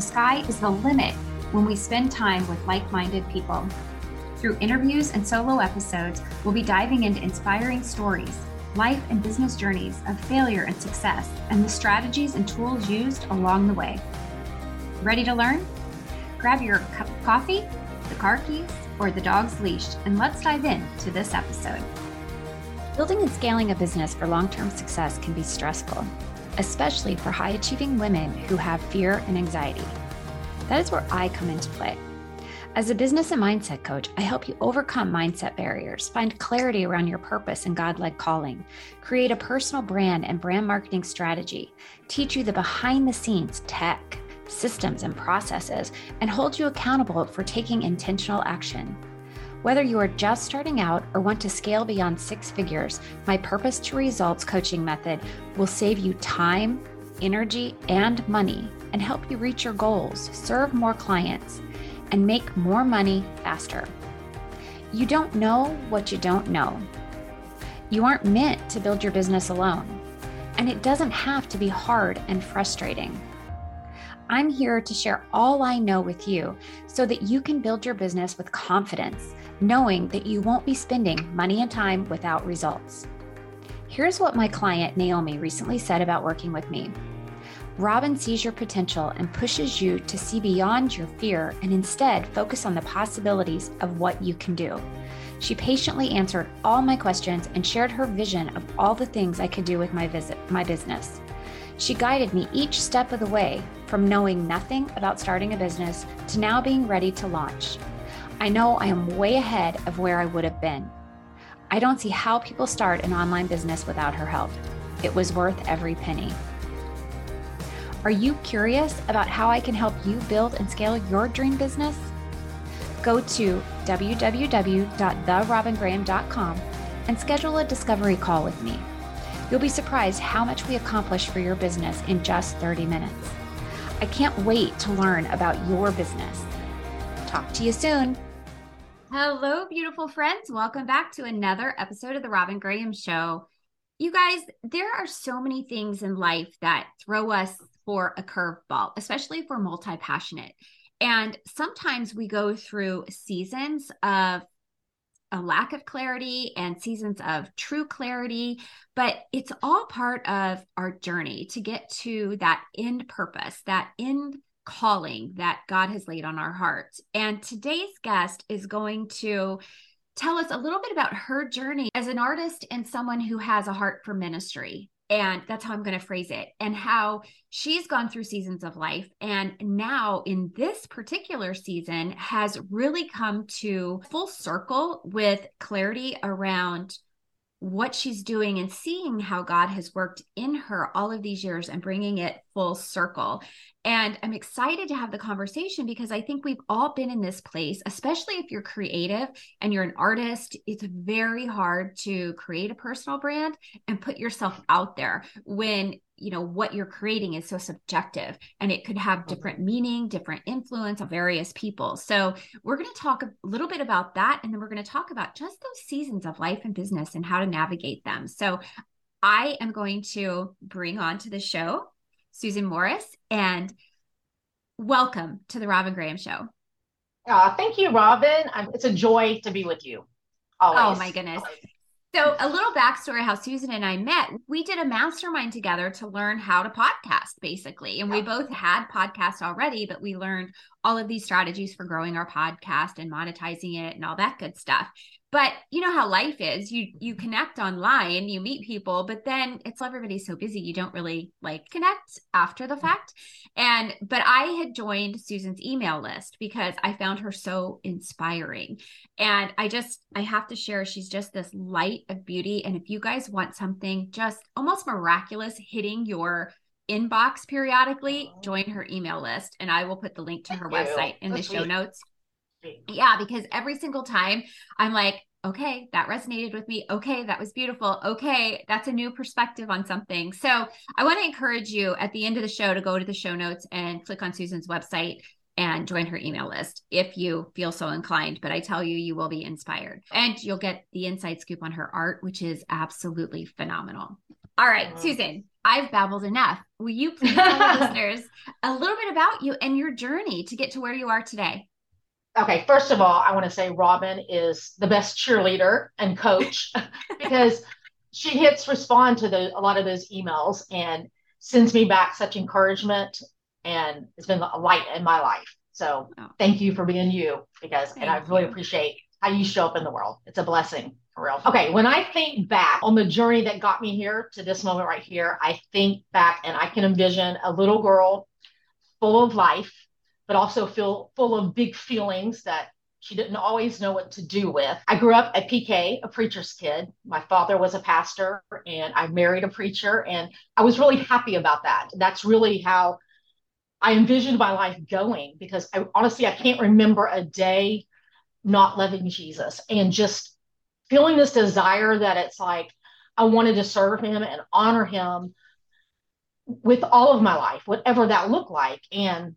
The sky is the limit when we spend time with like minded people. Through interviews and solo episodes, we'll be diving into inspiring stories, life and business journeys of failure and success, and the strategies and tools used along the way. Ready to learn? Grab your cup of coffee, the car keys, or the dog's leash, and let's dive in to this episode. Building and scaling a business for long term success can be stressful especially for high achieving women who have fear and anxiety. That is where I come into play. As a business and mindset coach, I help you overcome mindset barriers, find clarity around your purpose and God led calling, create a personal brand and brand marketing strategy, teach you the behind the scenes tech, systems, and processes, and hold you accountable for taking intentional action. Whether you are just starting out or want to scale beyond six figures, my Purpose to Results coaching method will save you time, energy, and money and help you reach your goals, serve more clients, and make more money faster. You don't know what you don't know. You aren't meant to build your business alone, and it doesn't have to be hard and frustrating. I'm here to share all I know with you so that you can build your business with confidence knowing that you won't be spending money and time without results. Here's what my client Naomi recently said about working with me. Robin sees your potential and pushes you to see beyond your fear and instead focus on the possibilities of what you can do. She patiently answered all my questions and shared her vision of all the things I could do with my visit, my business. She guided me each step of the way from knowing nothing about starting a business to now being ready to launch. I know I am way ahead of where I would have been. I don't see how people start an online business without her help. It was worth every penny. Are you curious about how I can help you build and scale your dream business? Go to www.therobingraham.com and schedule a discovery call with me. You'll be surprised how much we accomplish for your business in just 30 minutes. I can't wait to learn about your business. Talk to you soon. Hello, beautiful friends. Welcome back to another episode of the Robin Graham Show. You guys, there are so many things in life that throw us for a curveball, especially if we're multi passionate. And sometimes we go through seasons of a lack of clarity and seasons of true clarity, but it's all part of our journey to get to that end purpose, that end calling that God has laid on our hearts. And today's guest is going to tell us a little bit about her journey as an artist and someone who has a heart for ministry. And that's how I'm going to phrase it, and how she's gone through seasons of life. And now, in this particular season, has really come to full circle with clarity around what she's doing and seeing how God has worked in her all of these years and bringing it full circle. And I'm excited to have the conversation because I think we've all been in this place, especially if you're creative and you're an artist. It's very hard to create a personal brand and put yourself out there when you know what you're creating is so subjective and it could have different meaning different influence of various people. So we're going to talk a little bit about that and then we're going to talk about just those seasons of life and business and how to navigate them. So i am going to bring on to the show susan morris and welcome to the robin graham show. Uh, thank you robin. It's a joy to be with you Always. oh my goodness. Always. So, a little backstory how Susan and I met. We did a mastermind together to learn how to podcast, basically. And we both had podcasts already, but we learned all of these strategies for growing our podcast and monetizing it and all that good stuff. But you know how life is. You you mm-hmm. connect online you meet people but then it's everybody's so busy you don't really like connect after the mm-hmm. fact. And but i had joined susan's email list because i found her so inspiring. And i just i have to share she's just this light of beauty. And if you guys want something just almost miraculous hitting your inbox periodically, oh. join her email list and I will put the link to her Thank you. website in That's the show sweet. notes. Yeah, because every single time I'm like, okay, that resonated with me. Okay, that was beautiful. Okay, that's a new perspective on something. So I want to encourage you at the end of the show to go to the show notes and click on Susan's website and join her email list if you feel so inclined. But I tell you, you will be inspired and you'll get the inside scoop on her art, which is absolutely phenomenal. All right, Mhm. Susan, I've babbled enough. Will you please tell the listeners a little bit about you and your journey to get to where you are today? Okay, first of all, I want to say Robin is the best cheerleader and coach because she hits respond to the, a lot of those emails and sends me back such encouragement and it's been a light in my life. So Oh. thank you for being you because and I really you. appreciate how you show up in the world. It's a blessing for real. Okay, when I think back on the journey that got me here to this moment right here, I think back and I can envision a little girl full of life, but also feel full of big feelings that she didn't always know what to do with. I grew up at PK, a preacher's kid. My father was a pastor and I married a preacher and I was really happy about that. That's really how I envisioned my life going because I honestly I can't remember a day not loving Jesus and just feeling this desire that it's like I wanted to serve him and honor him with all of my life, whatever that looked like. And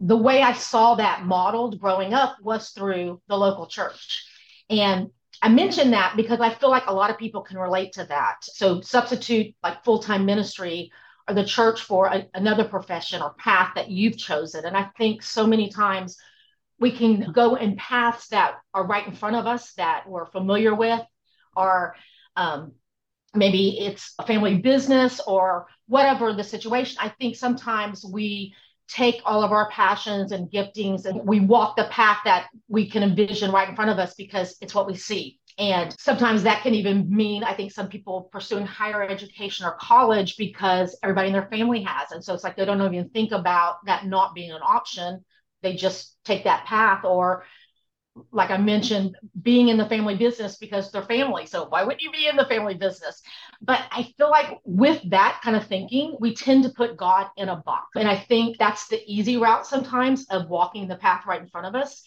the way I saw that modeled growing up was through the local church. And I mention that because I feel like a lot of people can relate to that. So substitute like full-time ministry or the church for a, another profession or path that you've chosen. And I think so many times we can go in paths that are right in front of us that we're familiar with, or um, maybe it's a family business or whatever the situation. I think sometimes we take all of our passions and giftings and we walk the path that we can envision right in front of us because it's what we see. And sometimes that can even mean, I think some people pursuing higher education or college because everybody in their family has. And so it's like they don't even think about that not being an option. They just take that path. Or, like I mentioned, being in the family business because they're family. So why wouldn't you be in the family business? But I feel like with that kind of thinking, we tend to put God in a box. And I think that's the easy route sometimes of walking the path right in front of us.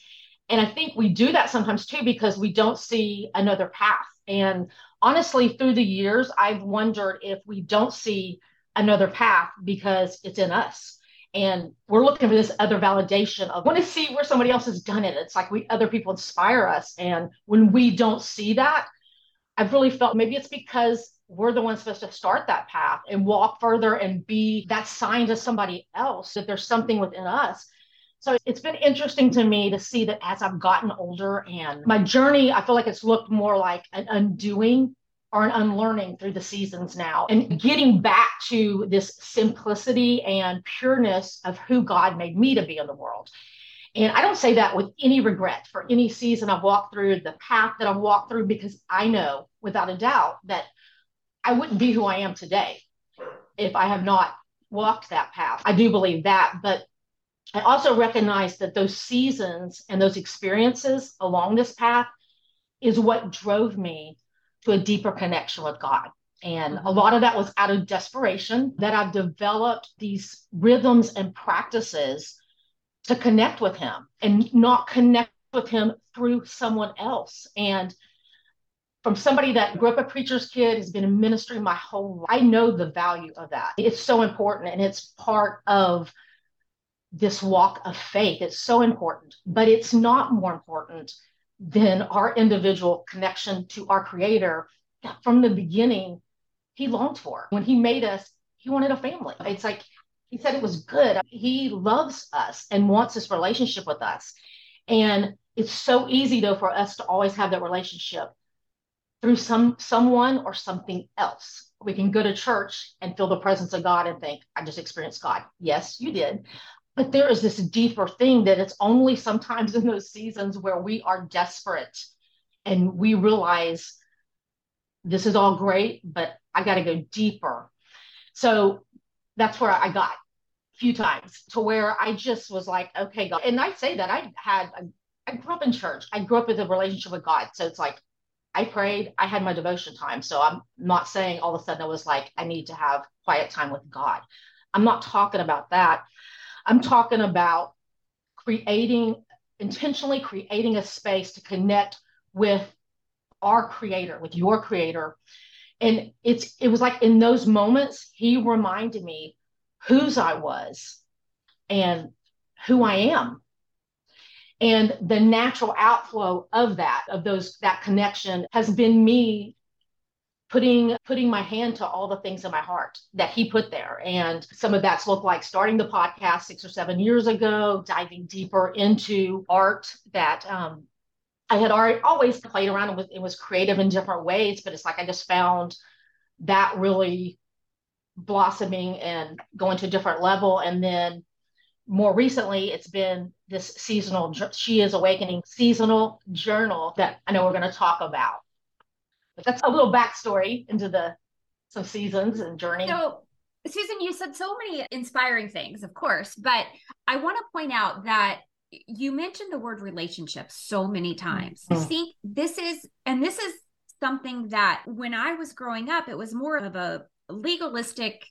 And I think we do that sometimes too because we don't see another path. And honestly, through the years, I've wondered if we don't see another path because it's in us. And we're looking for this other validation of want to see where somebody else has done it. It's like we other people inspire us. And when we don't see that, I've really felt maybe it's because we're the ones supposed to start that path and walk further and be that sign to somebody else that there's something within us. So it's been interesting to me to see that as I've gotten older and my journey, I feel like it's looked more like an undoing an unlearning through the seasons now and getting back to this simplicity and pureness of who God made me to be in the world. And I don't say that with any regret for any season I've walked through, the path that I've walked through, because I know without a doubt that I wouldn't be who I am today if I have not walked that path. I do believe that. But I also recognize that those seasons and those experiences along this path is what drove me to a deeper connection with God. And a mm-hmm. lot of that was out of desperation that I've developed these rhythms and practices to connect with Him and not connect with Him through someone else. And from somebody that grew up a preacher's kid, has been in ministry my whole life, I know the value of that. It's so important and it's part of this walk of faith. It's so important, but it's not more important than our individual connection to our creator that from the beginning he longed for. When he made us, he wanted a family. It's like he said it was good. He loves us and wants this relationship with us. And it's so easy though for us to always have that relationship through some someone or something else. We can go to church and feel the presence of God and think, I just experienced God. Yes, you did. But there is this deeper thing that it's only sometimes in those seasons where we are desperate and we realize this is all great, but I got to go deeper. So that's where I got a few times to where I just was like, okay, God. And I say that I had, I grew up in church. I grew up with a relationship with God. So it's like, I prayed, I had my devotion time. So I'm not saying all of a sudden I was like, I need to have quiet time with God. I'm not talking about that. I'm talking about creating, intentionally creating a space to connect with our creator, with your creator. And it's it was like in those moments, he reminded me whose I was and who I am. And the natural outflow of that, of those that connection has been me putting putting my hand to all the things in my heart that he put there. And some of that's looked like starting the podcast six or seven years ago diving deeper into art that um, i had already always played around with. It was creative in different ways but it's like i just found that really blossoming and going to a different level. And then more recently it's been this seasonal she is awakening seasonal journal that i know we're going to talk about but that's a little backstory into the some seasons and journey. So, Susan, you said so many inspiring things, of course, but I want to point out that you mentioned the word relationship so many times. Mm-hmm. I think this is, and this is something that when I was growing up, it was more of a legalistic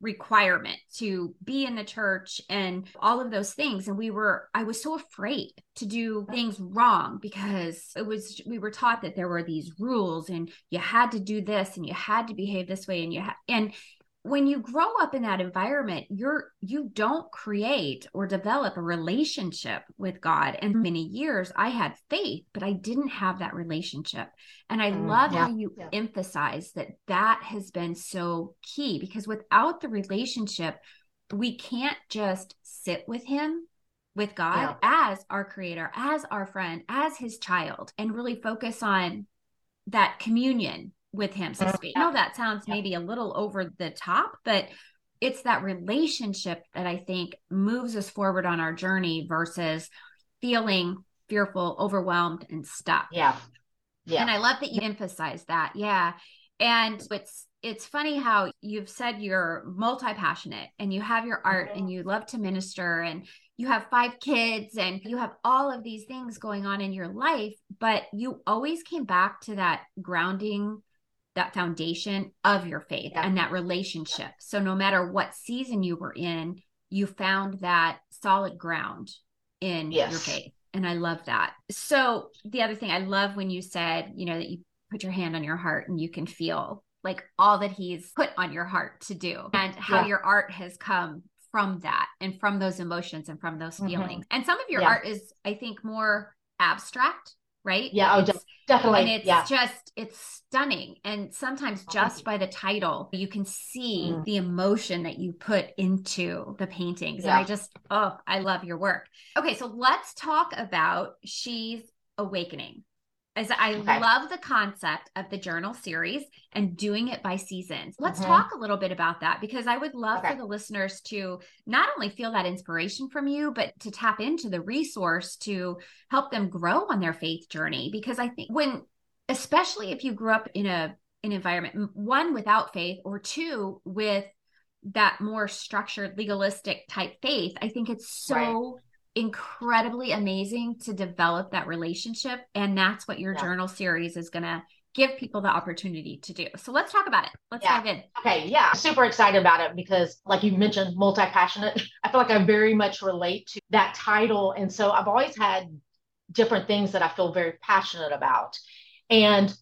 requirement to be in the church and all of those things. And we were i was so afraid to do things wrong because it was we were taught that there were these rules and you had to do this and you had to behave this way and you ha- and when you grow up in that environment you're you don't create or develop a relationship with god and many years i had faith but i didn't have that relationship and i mm, love yeah, how you yeah. emphasize that that has been so key because without the relationship we can't just sit with him with god yeah. as our creator as our friend as his child and really focus on that communion with him, so to uh-huh. speak. I know that sounds maybe a little over the top, but it's that relationship that I think moves us forward on our journey versus feeling fearful, overwhelmed, and stuck. Yeah. Yeah. And I love that you emphasize that. Yeah. And it's it's funny how you've said you're multi-passionate and you have your art mm-hmm. and you love to minister and you have five kids and you have all of these things going on in your life, but you always came back to that grounding that foundation of your faith yeah. and that relationship. So no matter what season you were in, you found that solid ground in yes. your faith. And I love that. So the other thing I love when you said, you know, that you put your hand on your heart and you can feel like all that he's put on your heart to do and how yeah. your art has come from that and from those emotions and from those mm-hmm. feelings. Mm-hmm. And some of your yeah. art is, I think, more abstract right? Yeah, oh, definitely. And it's yeah. just it's stunning. And sometimes just by the title, you can see mm. the emotion that you put into the paintings. Yeah. And I just oh, I love your work. Okay, so let's talk about She's Awakening is I okay. love the concept of the journal series and doing it by seasons. Let's mm-hmm. talk a little bit about that because I would love okay. for the listeners to not only feel that inspiration from you, but to tap into the resource to help them grow on their faith journey. Because I think when, especially if you grew up in a an environment, one without faith, or two with that more structured legalistic type faith, I think it's so right incredibly amazing to develop that relationship. And that's what your yeah. journal series is going to give people the opportunity to do. So let's talk about it. Let's yeah. dive in. Okay. Yeah. Super excited about it because, like you mentioned, multi passionate. I feel like I very much relate to that title. And so I've always had different things that I feel very passionate about. And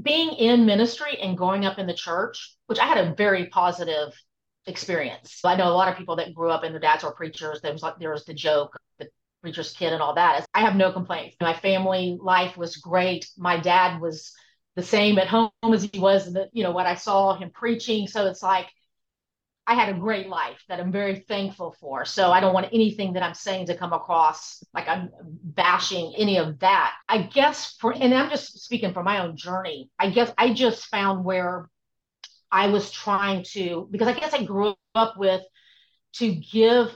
being in ministry and growing up in the church, which I had a very positive experience. I know a lot of people that grew up and their dads were preachers. There was like there was the joke, the preacher's kid, and all that. I have no complaints. My family life was great. My dad was the same at home as he was, the, you know, what I saw him preaching. So it's like I had a great life that I'm very thankful for. So I don't want anything that I'm saying to come across like I'm bashing any of that. I guess for, and I'm just speaking from my own journey. I guess I just found where I was trying to, because I guess I grew up with to give,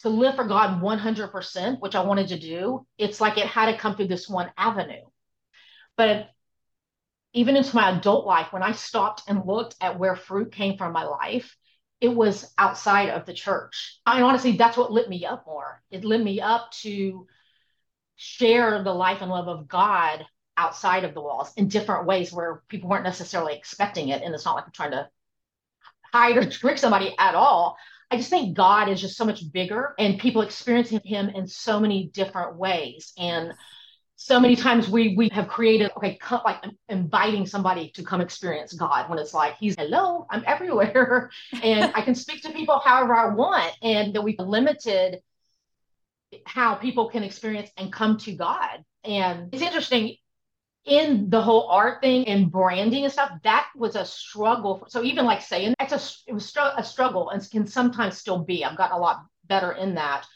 to live for God 100%, which I wanted to do. It's like it had to come through this one avenue. But even into my adult life, when I stopped and looked at where fruit came from my life, it was outside of the church. I honestly, that's what lit me up more. It lit me up to share the life and love of God outside of the walls in different ways where people weren't necessarily expecting it. And it's not like I'm trying to hide or trick somebody at all. I just think God is just so much bigger and people experiencing him in so many different ways. And so many times we we have created okay like inviting somebody to come experience god when it's like he's hello i'm everywhere and i can speak to people however i want and that we've limited how people can experience and come to god and it's interesting in the whole art thing and branding and stuff, that was a struggle. So even like saying that's a it was a struggle and can sometimes still be. I've gotten a lot better in that,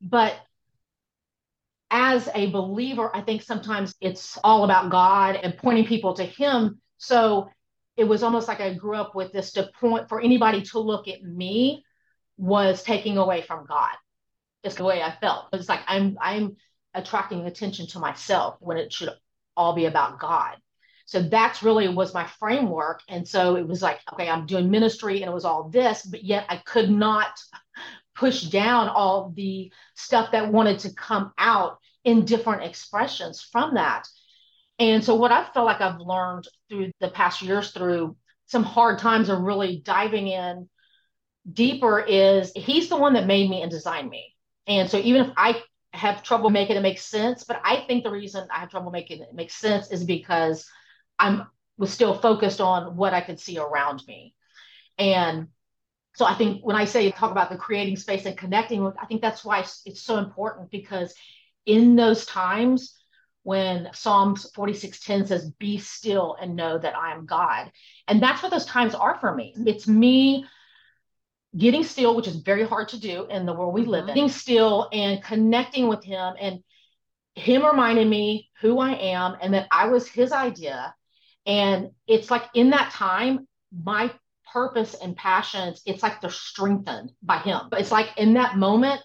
but as a believer, I think sometimes it's all about God and pointing people to Him. So it was almost like I grew up with this to point for anybody to look at me was taking away from God. It's the way I felt. It's like I'm I'm attracting attention to myself when it should all be about God. So that's really was my framework. And so it was like, okay, I'm doing ministry and it was all this, but yet I could not push down all the stuff that wanted to come out in different expressions from that. And so what I feel like I've learned through the past years through some hard times of really diving in deeper is he's the one that made me and designed me. And so even if I have trouble making it make sense. But I think the reason I have trouble making it make sense is because I'm was still focused on what I could see around me. And so I think when I say talk about the creating space and connecting I think that's why it's so important because in those times when Psalms 46:10 says, Be still and know that I am God. And that's what those times are for me. It's me getting still, which is very hard to do in the world we live in, mm-hmm. getting still and connecting with him and him reminding me who I am and that I was his idea. And it's like in that time, my purpose and passions, it's like they're strengthened by him. But it's like in that moment,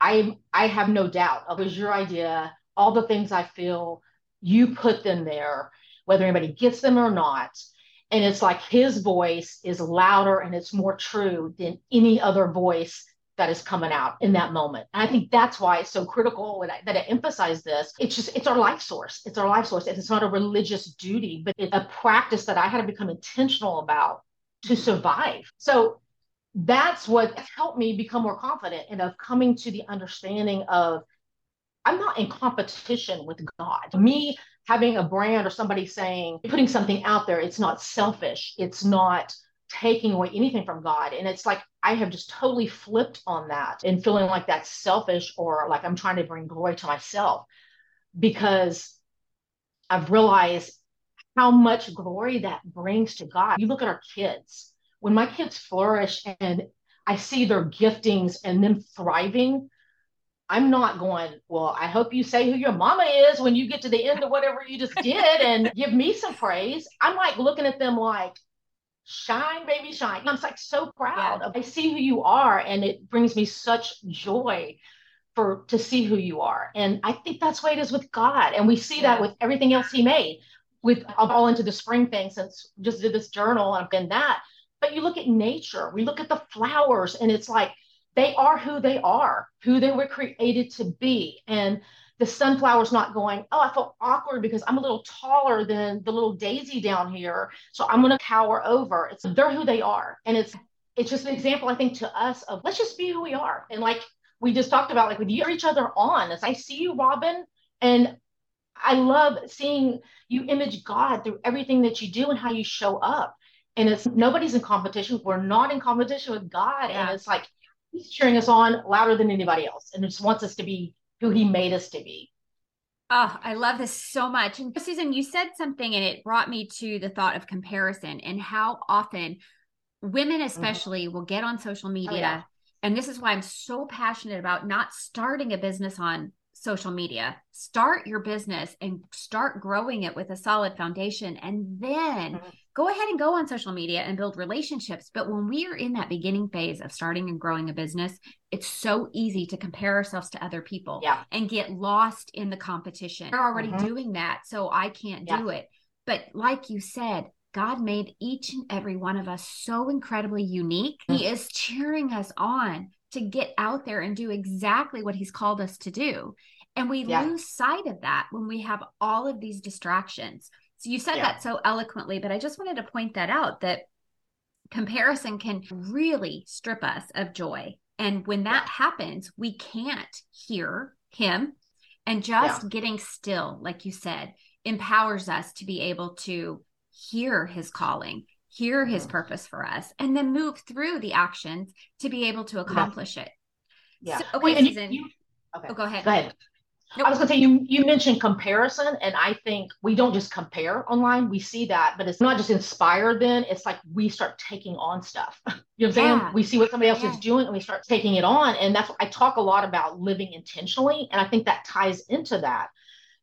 I I have no doubt it was your idea, all the things I feel, you put them there, whether anybody gets them or not and it's like his voice is louder and it's more true than any other voice that is coming out in that moment. And I think that's why it's so critical I, that I emphasize this. It's just, it's our life source. It's our life source. And it's not a religious duty, but it's a practice that I had to become intentional about to survive. So that's what helped me become more confident and of coming to the understanding of I'm not in competition with God. Me having a brand or somebody saying, putting something out there, it's not selfish. It's not taking away anything from God. And it's like, I have just totally flipped on that and feeling like that's selfish or like I'm trying to bring glory to myself because I've realized how much glory that brings to God. You look at our kids, when my kids flourish and I see their giftings and them thriving, I'm not going, well, I hope you say who your mama is when you get to the end of whatever you just did and give me some praise. I'm like looking at them like, shine, baby, shine. I'm like so proud. Yeah. I see who you are, and it brings me such joy for to see who you are. And I think that's what it is with God. And we see yeah. that with everything else He made. With I'm all into the spring thing since just did this journal and I've been that. But you look at nature, we look at the flowers, and it's like they are who they are, who they were created to be. And the sunflower's not going, oh, I feel awkward because I'm a little taller than the little daisy down here. So I'm going to cower over. It's they're who they are. And it's it's just an example, I think, to us of let's just be who we are. And like we just talked about, like with you each other on, as I see you, Robin, and I love seeing you image God through everything that you do and how you show up. And it's nobody's in competition. We're not in competition with God. Yeah. And it's like he's cheering us on louder than anybody else and just wants us to be who he made us to be. Oh, I love this so much. And Susan, you said something and it brought me to the thought of comparison and how often women, mm-hmm. especially, mm-hmm. will get on social media. Oh, yeah. And this is why I'm so passionate about not starting a business on social media. Start your business and start growing it with a solid foundation. And then mm-hmm go ahead and go on social media and build relationships. But when we are in that beginning phase of starting and growing a business, it's so easy to compare ourselves to other people yeah. and get lost in the competition. They're already mm-hmm. doing that, so I can't yeah. do it. But like you said, God made each and every one of us so incredibly unique. Mm-hmm. He is cheering us on to get out there and do exactly what He's called us to do. And we yeah. lose sight of that when we have all of these distractions. So you said yeah. that so eloquently, but I just wanted to point that out that comparison can really strip us of joy. And when that yeah. happens, we can't hear him. And just yeah. getting still, like you said, empowers us to be able to hear his calling, hear his mm-hmm. purpose for us, and then move through the actions to be able to accomplish it. Yeah. So, okay, Wait, Susan. You, okay. Oh, go ahead. Go ahead. I was going to say you you mentioned comparison, and I think we don't just compare online. We see that, but it's not just inspired. Then it's like we start taking on stuff. you know what I'm saying? We see what somebody else yeah. is doing, and we start taking it on. And that's I talk a lot about living intentionally, and I think that ties into that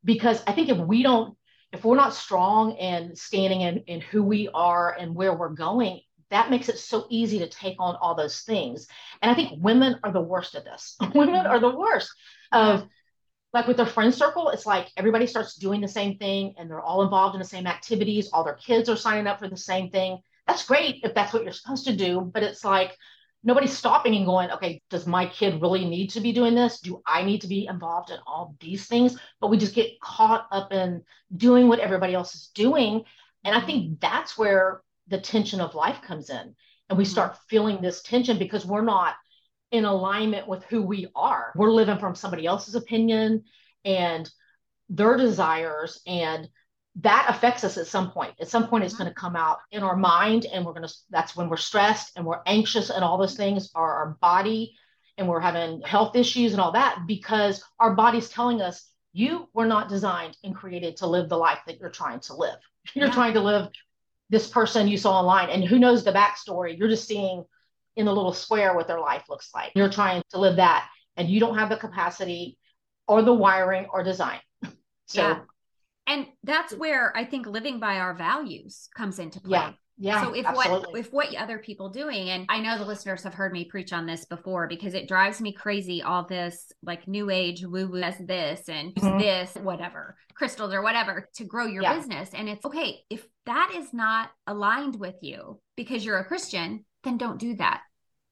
because I think if we don't, if we're not strong and standing in in who we are and where we're going, that makes it so easy to take on all those things. And I think women are the worst at this. women are the worst of like with their friend circle, it's like everybody starts doing the same thing and they're all involved in the same activities. All their kids are signing up for the same thing. That's great if that's what you're supposed to do, but it's like nobody's stopping and going, okay, does my kid really need to be doing this? Do I need to be involved in all these things? But we just get caught up in doing what everybody else is doing. And I think that's where the tension of life comes in. And we mm-hmm. start feeling this tension because we're not in alignment with who we are. We're living from somebody else's opinion and their desires and that affects us at some point. At some point it's going to come out in our mind and we're going to that's when we're stressed and we're anxious and all those things are our body and we're having health issues and all that because our body's telling us you were not designed and created to live the life that you're trying to live. You're yeah. trying to live this person you saw online and who knows the backstory. You're just seeing in the little square what their life looks like. You're trying to live that and you don't have the capacity or the wiring or design. so yeah. And that's where I think living by our values comes into play. Yeah. Yeah, so if absolutely. what if what other people doing and I know the listeners have heard me preach on this before because it drives me crazy all this like new age woo woo as this and mm-hmm. this whatever crystals or whatever to grow your yeah. business and it's okay if that is not aligned with you because you're a Christian then don't do that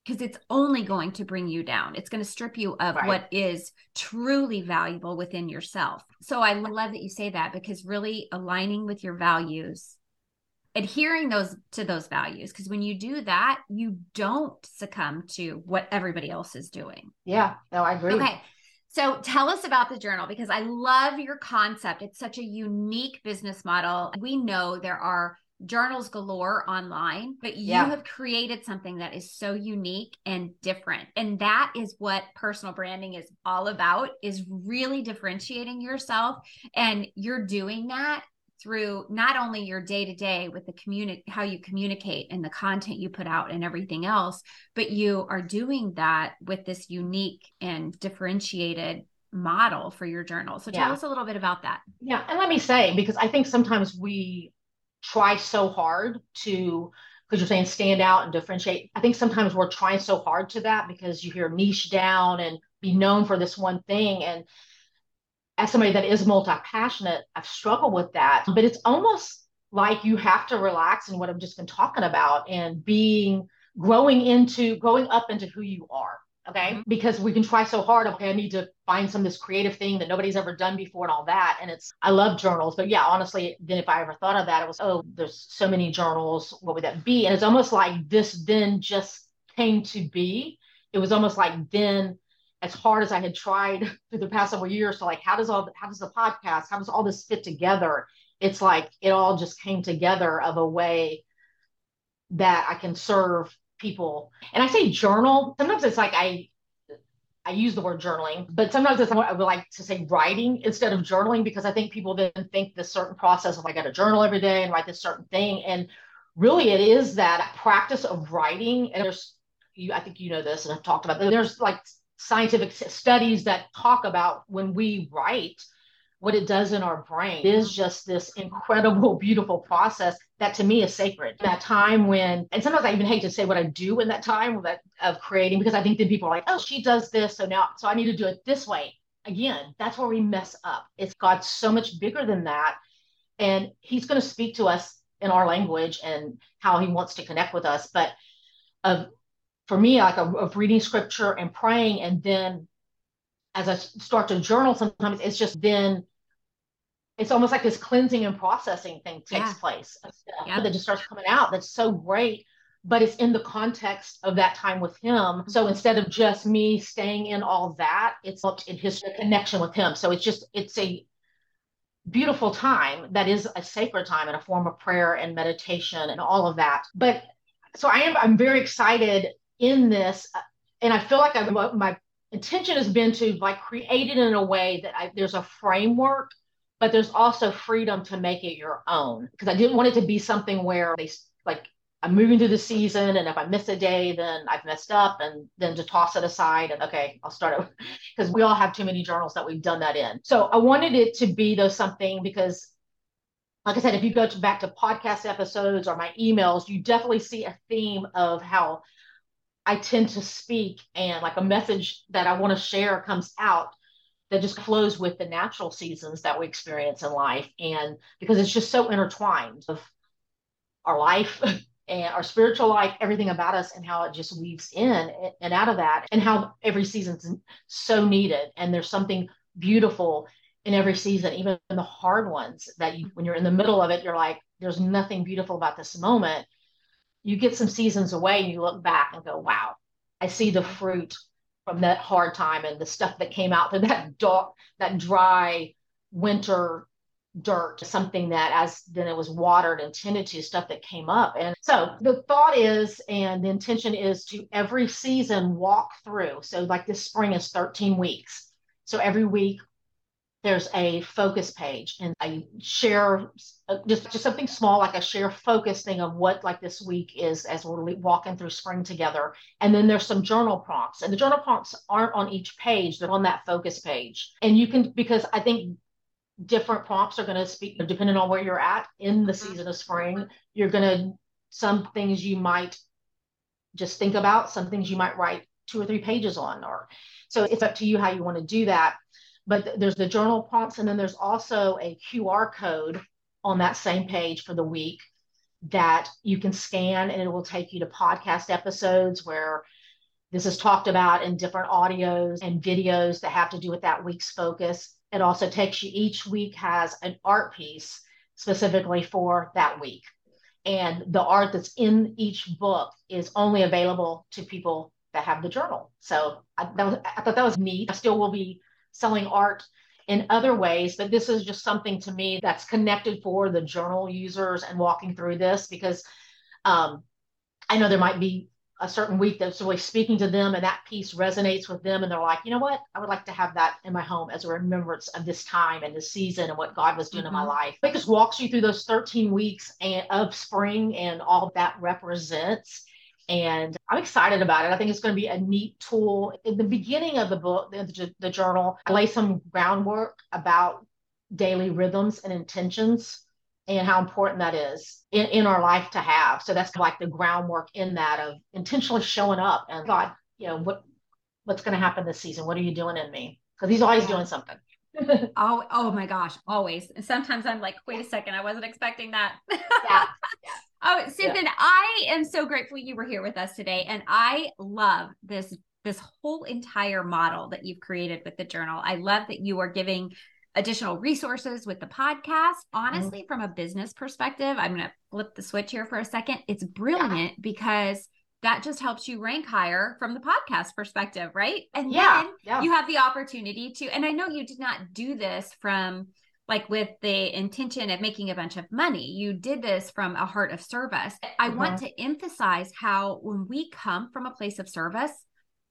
because it's only going to bring you down. It's going to strip you of right. what is truly valuable within yourself. So I love that you say that because really aligning with your values, adhering those to those values because when you do that, you don't succumb to what everybody else is doing. Yeah, no, I agree. Okay. So tell us about the journal because I love your concept. It's such a unique business model. We know there are journals galore online, but you yeah. have created something that is so unique and different. And that is what personal branding is all about is really differentiating yourself and you're doing that through not only your day to day with the community how you communicate and the content you put out and everything else but you are doing that with this unique and differentiated model for your journal so tell yeah. us a little bit about that yeah and let me say because i think sometimes we try so hard to because you're saying stand out and differentiate. I think sometimes we're trying so hard to that because you hear niche down and be known for this one thing. And as somebody that is multi-passionate, I've struggled with that. But it's almost like you have to relax in what I've just been talking about and being growing into growing up into who you are okay? Mm-hmm. because we can try so hard okay i need to find some this creative thing that nobody's ever done before and all that and it's i love journals but yeah honestly then if i ever thought of that it was oh there's so many journals what would that be? And it's almost like this then just came to be. It was almost like then as hard as i had tried through the past several years so like how does all how does the podcast how does all this fit together? It's like it all just came together of a way that i can serve people. And I say journal. Sometimes it's like I I use the word journaling, but sometimes it's I would like to say writing instead of journaling because I think people then think this certain process of I got to journal every day and write this certain thing. And really it is that practice of writing. And there's you I think you know this and I've talked about there's like scientific studies that talk about when we write what it does in our brain is just this incredible, beautiful process that to me is sacred. That time when, and sometimes I even hate to say what I do in that time that of creating because I think then people are like, oh, she does this, so now so I need to do it this way. Again, that's where we mess up. It's God so much bigger than that, and He's going to speak to us in our language and how He wants to connect with us. But of for me, like of, of reading scripture and praying, and then as I start to journal, sometimes it's just then it's almost like this cleansing and processing thing takes yeah. place yeah. that just starts coming out. That's so great but it's in the context of that time with him. So instead of just me staying in all that, it's in his connection with him. So it's just, it's a beautiful time that is a sacred time and a form of prayer and meditation and all of that. But so I am, I'm very excited in this. Uh, and I feel like I'm, my intention has been to like create it in a way that I, there's a framework but there's also freedom to make it your own. Because I didn't want it to be something where they like I'm moving through the season and if I miss a day then I've messed up and then to toss it aside and okay I'll start it because we all have too many journals that we've done that in. So I wanted it to be though something because like I said if you go to back to podcast episodes or my emails you definitely see a theme of how I tend to speak and like a message that I want to share comes out that just flows with the natural seasons that we experience in life. And because it's just so intertwined of our life and our spiritual life, everything about us, and how it just weaves in and out of that, and how every season's so needed. And there's something beautiful in every season, even the hard ones that you, when you're in the middle of it, you're like, there's nothing beautiful about this moment. You get some seasons away and you look back and go, wow, I see the fruit from that hard time and the stuff that came out through that dark, that dry winter dirt, something that as then it was watered and tended to, stuff that came up. And so the thought is, and the intention is to every season walk through. So like this spring is 13 weeks. So every week there's a focus page and I share uh, just, just something small, like a share focus thing of what like this week is as we're walking through spring together. And then there's some journal prompts and the journal prompts aren't on each page. They're on that focus page. And you can, because I think different prompts are going to speak depending on where you're at in the mm-hmm. season of spring, you're going to, some things you might just think about, some things you might write two or three pages on, or so it's up to you how you want to do that but there's the journal prompts and then there's also a QR code on that same page for the week that you can scan and it will take you to podcast episodes where this is talked about in different audios and videos that have to do with that week's focus. It also takes you each week has an art piece specifically for that week. And the art that's in each book is only available to people that have the journal. So I, was, I thought that was neat. I still will be selling art in other ways, but this is just something to me that's connected for the journal users and walking through this because um, I know there might be a certain week that's really speaking to them and that piece resonates with them and they're like, you know what, I would like to have that in my home as a remembrance of this time and this season and what God was doing mm-hmm. in my mm-hmm. life. It just walks you through those 13 weeks and, of spring and all that represents and I'm excited about it. I think it's going to be a neat tool. In the beginning of the book, the, the journal, I lay some groundwork about daily rhythms and intentions and how important that is in, in our life to have. So that's like the groundwork in that of intentionally showing up and God, you know, what what's going to happen this season? What are you doing in me? Because he's always doing something. oh, oh my gosh, always. And sometimes I'm like, wait a second, I wasn't expecting that. yeah. Oh, Susan, yeah. I am so grateful you were here with us today. And I love this this whole entire model that you've created with the journal. I love that you are giving additional resources with the podcast. Mm-hmm. Honestly, mm-hmm. from a business perspective, I'm going to flip the switch here for a second. It's brilliant yeah. because that just helps you rank higher from the podcast perspective, right? And yeah, then yeah. you have the opportunity to, and I know you did not do this from like with the intention of making a bunch of money. You did this from a heart of service. I mm-hmm. want to emphasize how when we come from a place of service,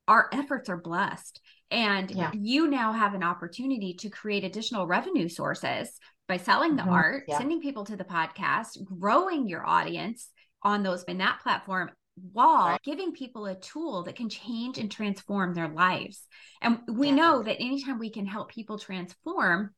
our efforts are blessed. And yeah. you now have an opportunity to create additional revenue sources by selling the mm-hmm. art, yeah. sending people to the podcast, growing your audience on those in that platform while right. giving people a tool that can change and transform their lives. And we yeah. know that anytime we can help people transform,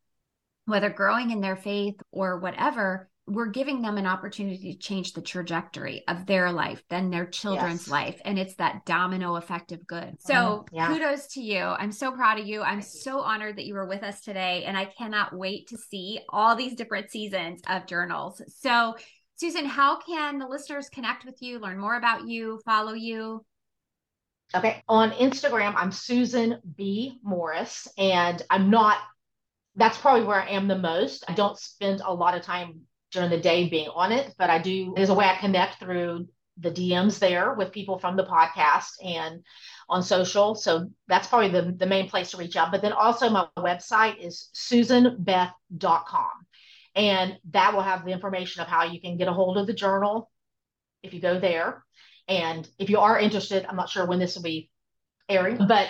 whether growing in their faith or whatever, we're giving them an opportunity to change the trajectory of their life, then their children's yes. life. And it's that domino effect of good. So mm, yeah. kudos to you. I'm so proud of you. I'm so honored that you were with us today. And I cannot wait to see all these different seasons of journals. So, Susan, how can the listeners connect with you, learn more about you, follow you? Okay. On Instagram, I'm Susan B. Morris, and I'm not that's probably where I am the most. I don't spend a lot of time during the day being on it, but I do. There's a way I connect through the DMs there with people from the podcast and on social. So that's probably the, the main place to reach out. But then also my website is susanbeth.com. And that will have the information of how you can get a hold of the journal if you go there. And if you are interested, I'm not sure when this will be airing, but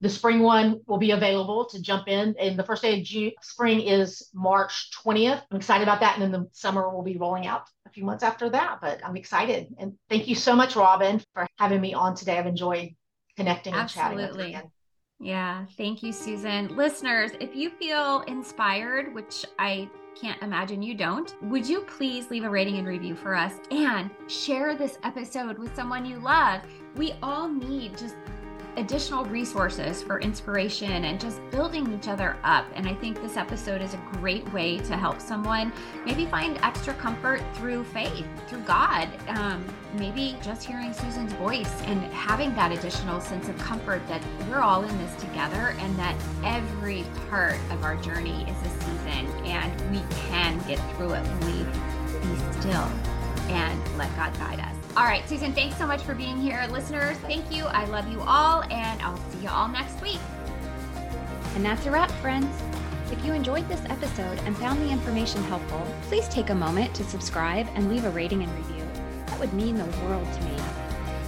the spring one will be available to jump in. And the first day of June, spring is March 20th. I'm excited about that. And then the summer will be rolling out a few months after that. But I'm excited. And thank you so much, Robin, for having me on today. I've enjoyed connecting Absolutely. and chatting with you. Yeah, thank you, Susan. Listeners, if you feel inspired, which I can't imagine you don't, would you please leave a rating and review for us and share this episode with someone you love? We all need just additional resources for inspiration and just building each other up. And I think this episode is a great way to help someone maybe find extra comfort through faith, through God. Um, maybe just hearing Susan's voice and having that additional sense of comfort that we're all in this together and that every part of our journey is a season and we can get through it when we be still and let God guide us. All right, Susan, thanks so much for being here. Listeners, thank you. I love you all, and I'll see you all next week. And that's a wrap, friends. If you enjoyed this episode and found the information helpful, please take a moment to subscribe and leave a rating and review. That would mean the world to me.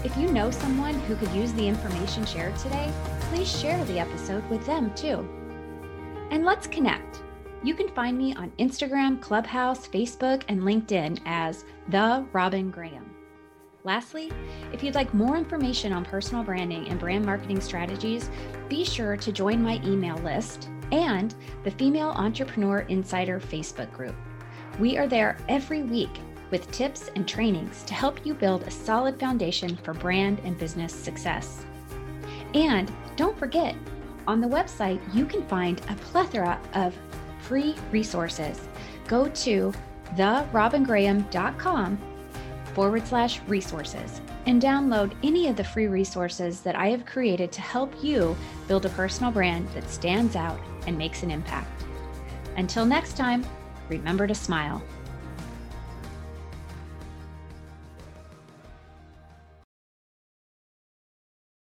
If you know someone who could use the information shared today, please share the episode with them too. And let's connect. You can find me on Instagram, Clubhouse, Facebook, and LinkedIn as The Robin Graham. Lastly, if you'd like more information on personal branding and brand marketing strategies, be sure to join my email list and the Female Entrepreneur Insider Facebook group. We are there every week with tips and trainings to help you build a solid foundation for brand and business success. And don't forget, on the website, you can find a plethora of free resources. Go to therobingraham.com forward slash resources and download any of the free resources that I have created to help you build a personal brand that stands out and makes an impact. Until next time, remember to smile.